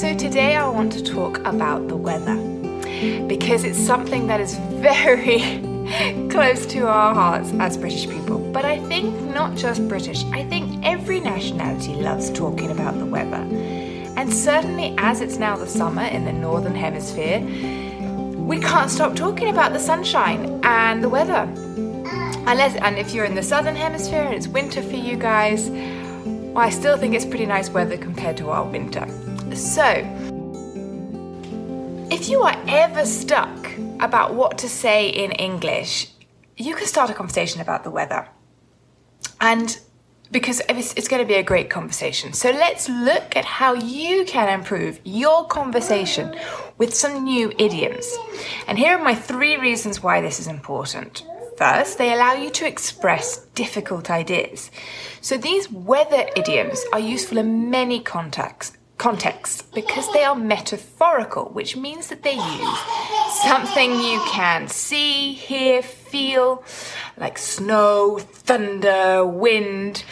So, today I want to talk about the weather because it's something that is very close to our hearts as British people. But I think not just British, I think every nationality loves talking about the weather. And certainly, as it's now the summer in the Northern Hemisphere, we can't stop talking about the sunshine and the weather. Unless, and if you're in the Southern Hemisphere and it's winter for you guys, well, I still think it's pretty nice weather compared to our winter. So, if you are ever stuck about what to say in English, you can start a conversation about the weather. And because it's, it's going to be a great conversation. So let's look at how you can improve your conversation with some new idioms. And here are my three reasons why this is important. First, they allow you to express difficult ideas. So these weather idioms are useful in many contexts, because they are metaphorical, which means that they use something you can see, hear, feel, like snow, thunder, wind,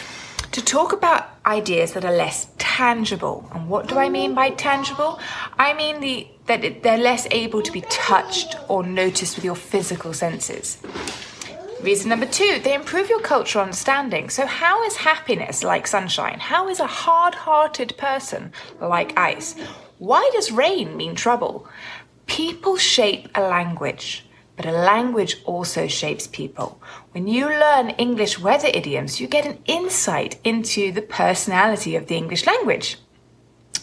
to talk about ideas that are less tangible. And what do I mean by tangible? I mean the, that they're less able to be touched or noticed with your physical senses. Reason number two, they improve your cultural understanding. So, how is happiness like sunshine? How is a hard hearted person like ice? Why does rain mean trouble? People shape a language, but a language also shapes people. When you learn English weather idioms, you get an insight into the personality of the English language.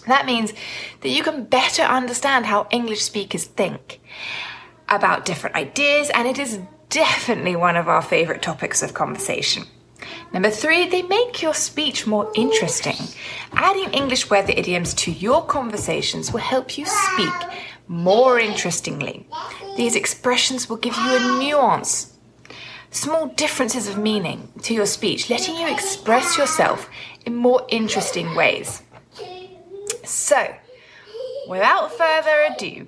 That means that you can better understand how English speakers think about different ideas, and it is definitely one of our favourite topics of conversation. Number three, they make your speech more interesting. Adding English weather idioms to your conversations will help you speak more interestingly. These expressions will give you a nuance, small differences of meaning to your speech, letting you express yourself in more interesting ways. So, without further ado,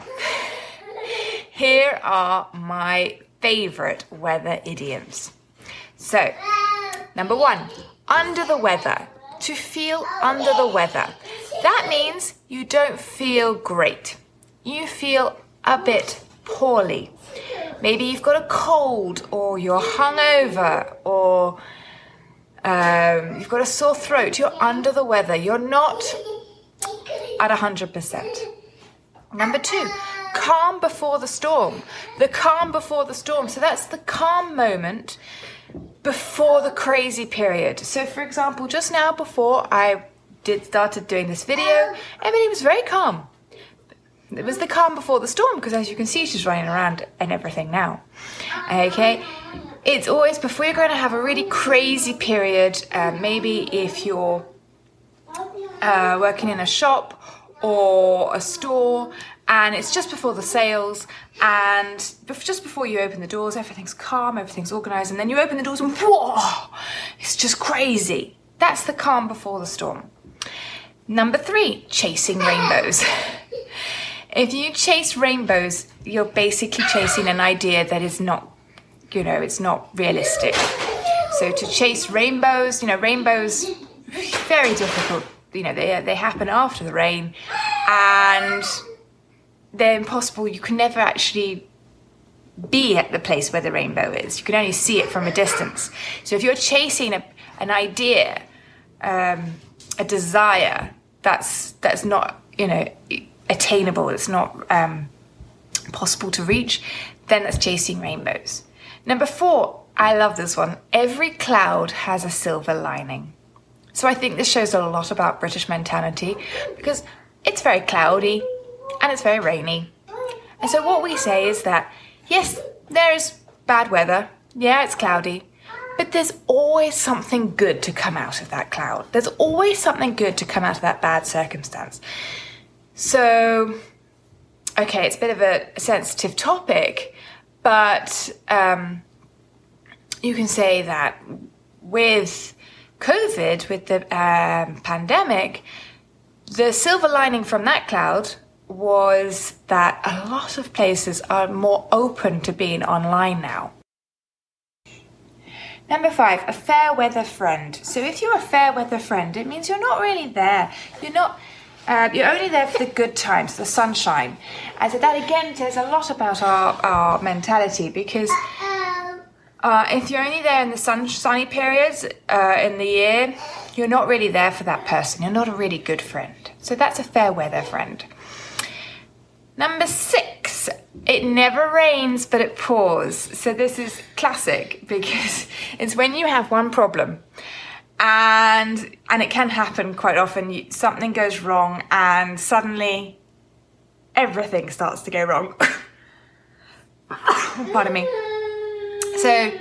here are my favorite weather idioms. So, number one, under the weather. To feel under the weather. That means you don't feel great. You feel a bit poorly. Maybe you've got a cold, or you're hungover, or um, you've got a sore throat. You're under the weather. You're not at 100%. Number two, calm before the storm. The calm before the storm. So that's the calm moment before the crazy period. So, for example, just now before I did started doing this video, everything was very calm. It was the calm before the storm because, as you can see, she's running around and everything now. Okay, it's always before you're going to have a really crazy period. Uh, maybe if you're uh, working in a shop or a store and it's just before the sales and just before you open the doors everything's calm everything's organized and then you open the doors and whoa it's just crazy. That's the calm before the storm. Number three chasing rainbows. If you chase rainbows you're basically chasing an idea that is not you know it's not realistic. So to chase rainbows you know rainbows very difficult. You know they, they happen after the rain. And they're impossible. You can never actually be at the place where the rainbow is. You can only see it from a distance. So if you're chasing a, an idea, um, a desire that's that's not you know attainable, it's not um, possible to reach, then that's chasing rainbows. Number four, I love this one. Every cloud has a silver lining. So I think this shows a lot about British mentality because it's very cloudy, and it's very rainy. And so what we say is that, yes, there is bad weather, yeah, it's cloudy, but there's always something good to come out of that cloud. There's always something good to come out of that bad circumstance. So, okay, it's a bit of a sensitive topic, but um, you can say that with COVID, with the um, pandemic, the silver lining from that cloud was that a lot of places are more open to being online now. Number five, a fair weather friend. So if you're a fair weather friend, it means you're not really there. You're not Uh, you're only there for the good times, the sunshine. And so that again says a lot about our, our mentality because uh, if you're only there in the sun, sunny periods uh, in the year, you're not really there for that person. You're not a really good friend. So that's a fair weather friend. Number six, it never rains but it pours. So this is classic because it's when you have one problem and and it can happen quite often. You, something goes wrong and suddenly everything starts to go wrong. Pardon me. So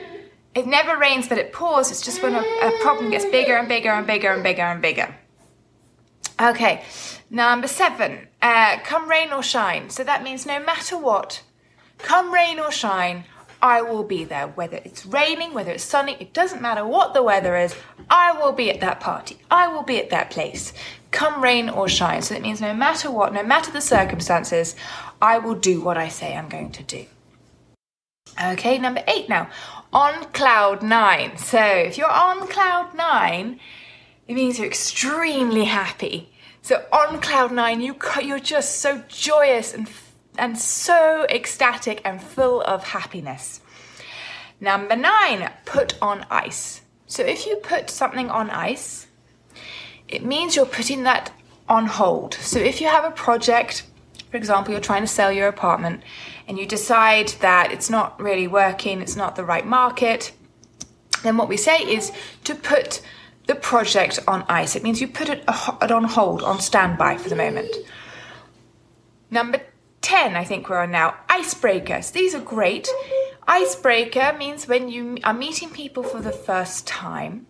it never rains but it pours. It's just when a, a problem gets bigger and bigger and bigger and bigger and bigger okay number seven uh, come rain or shine so that means no matter what come rain or shine I will be there. Whether it's raining, whether it's sunny, it doesn't matter what the weather is, I will be at that party. I will be at that place. Come rain or shine. So it means no matter what, no matter the circumstances, I will do what I say I'm going to do. Okay, number eight now. On cloud nine. So if you're on cloud nine, it means you're extremely happy. So on cloud nine, you you're just so joyous and and so ecstatic and full of happiness. Number nine, put on ice. So if you put something on ice, it means you're putting that on hold. So if you have a project, for example, you're trying to sell your apartment and you decide that it's not really working, it's not the right market, then what we say is to put the project on ice. It means you put uh, it on hold, on standby for the moment. Number 10, I think we're on now. Icebreakers. These are great. Icebreaker means when you are meeting people for the first time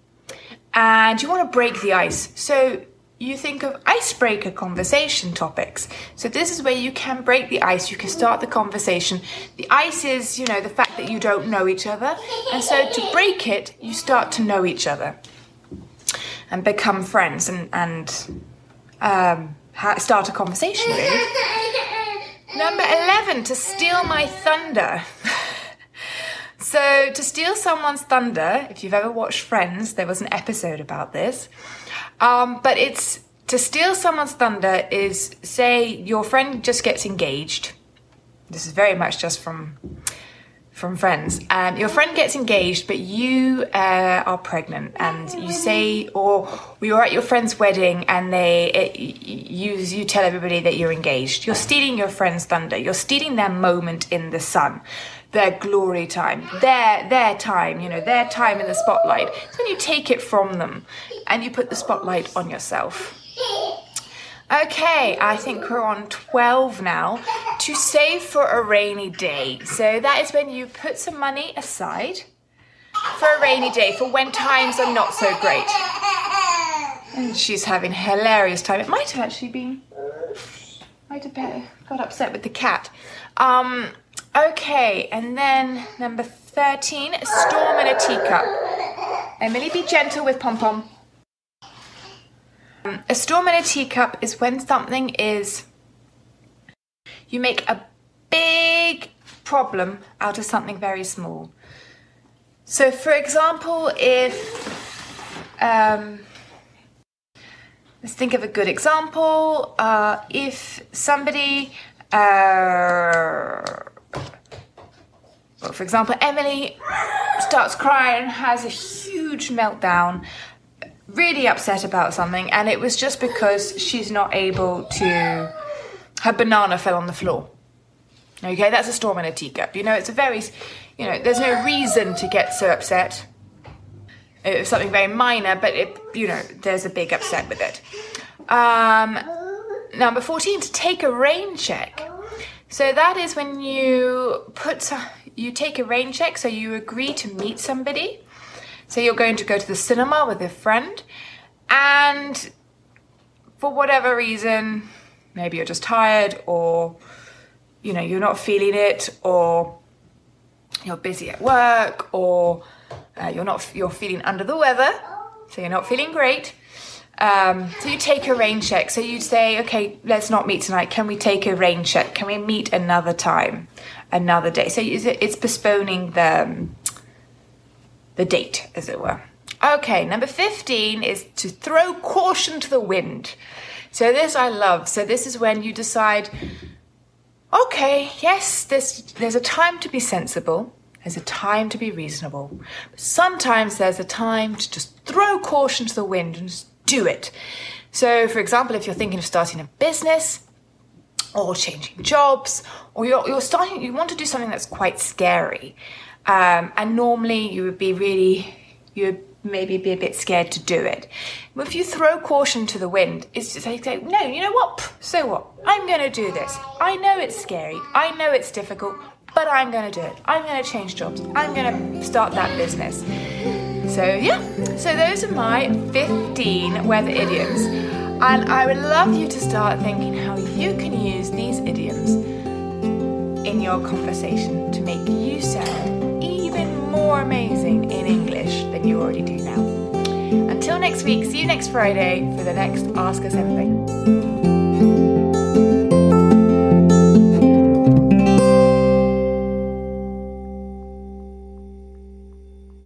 and you want to break the ice. So you think of icebreaker conversation topics. So this is where you can break the ice, you can start the conversation. The ice is, you know, the fact that you don't know each other. And so to break it, you start to know each other and become friends and, and um, start a conversation, really. Number 11, to steal my thunder. so, to steal someone's thunder, if you've ever watched Friends, there was an episode about this. Um, but it's to steal someone's thunder is say your friend just gets engaged. This is very much just from from friends. Um, your friend gets engaged, but you uh, are pregnant, and you say, or you're at your friend's wedding, and they it, you you tell everybody that you're engaged. You're stealing your friend's thunder. You're stealing their moment in the sun, their glory time, their their time. You know, their time in the spotlight. So when you take it from them, and you put the spotlight on yourself. Okay, I think we're on 12 now. To save for a rainy day. So that is when you put some money aside for a rainy day, for when times are not so great. And she's having a hilarious time. It might have actually been. Might have got upset with the cat. Um, okay, and then number 13, storm in a teacup. Emily, be gentle with Pom Pom. A storm in a teacup is when something is. You make a big problem out of something very small. So, for example, if. Um, let's think of a good example. Uh, if somebody. Uh, for example, Emily starts crying, and has a huge meltdown, really upset about something, and it was just because she's not able to. Her banana fell on the floor. Okay, that's a storm in a teacup. You know, it's a very, you know, there's no reason to get so upset. It's something very minor, but it, you know, there's a big upset with it. Um, number 14, to take a rain check. So that is when you put, you take a rain check, so you agree to meet somebody Say you're going to go to the cinema with a friend, and for whatever reason, maybe you're just tired, or you know, you're not feeling it, or you're busy at work, or uh, you're not you're feeling under the weather, so you're not feeling great. Um, so you take a rain check. So you'd say, okay, let's not meet tonight. Can we take a rain check? Can we meet another time, another day? So it's postponing the the date, as it were. Okay, number 15 is to throw caution to the wind. So this I love. So this is when you decide, okay, yes, there's there's a time to be sensible. There's a time to be reasonable. But sometimes there's a time to just throw caution to the wind and just do it. So, for example, if you're thinking of starting a business, or changing jobs, or you're, you're starting, you want to do something that's quite scary. Um, and normally you would be really, you would maybe be a bit scared to do it. But if you throw caution to the wind, it's just like, no, you know what? So what? I'm going to do this. I know it's scary. I know it's difficult, but I'm going to do it. I'm going to change jobs. I'm going to start that business. So, yeah, so those are my 15 weather idioms. And I would love you to start thinking how you can use these idioms in your conversation to make you sound more amazing in English than you already do now. Until next week, see you next Friday for the next Ask Us Anything.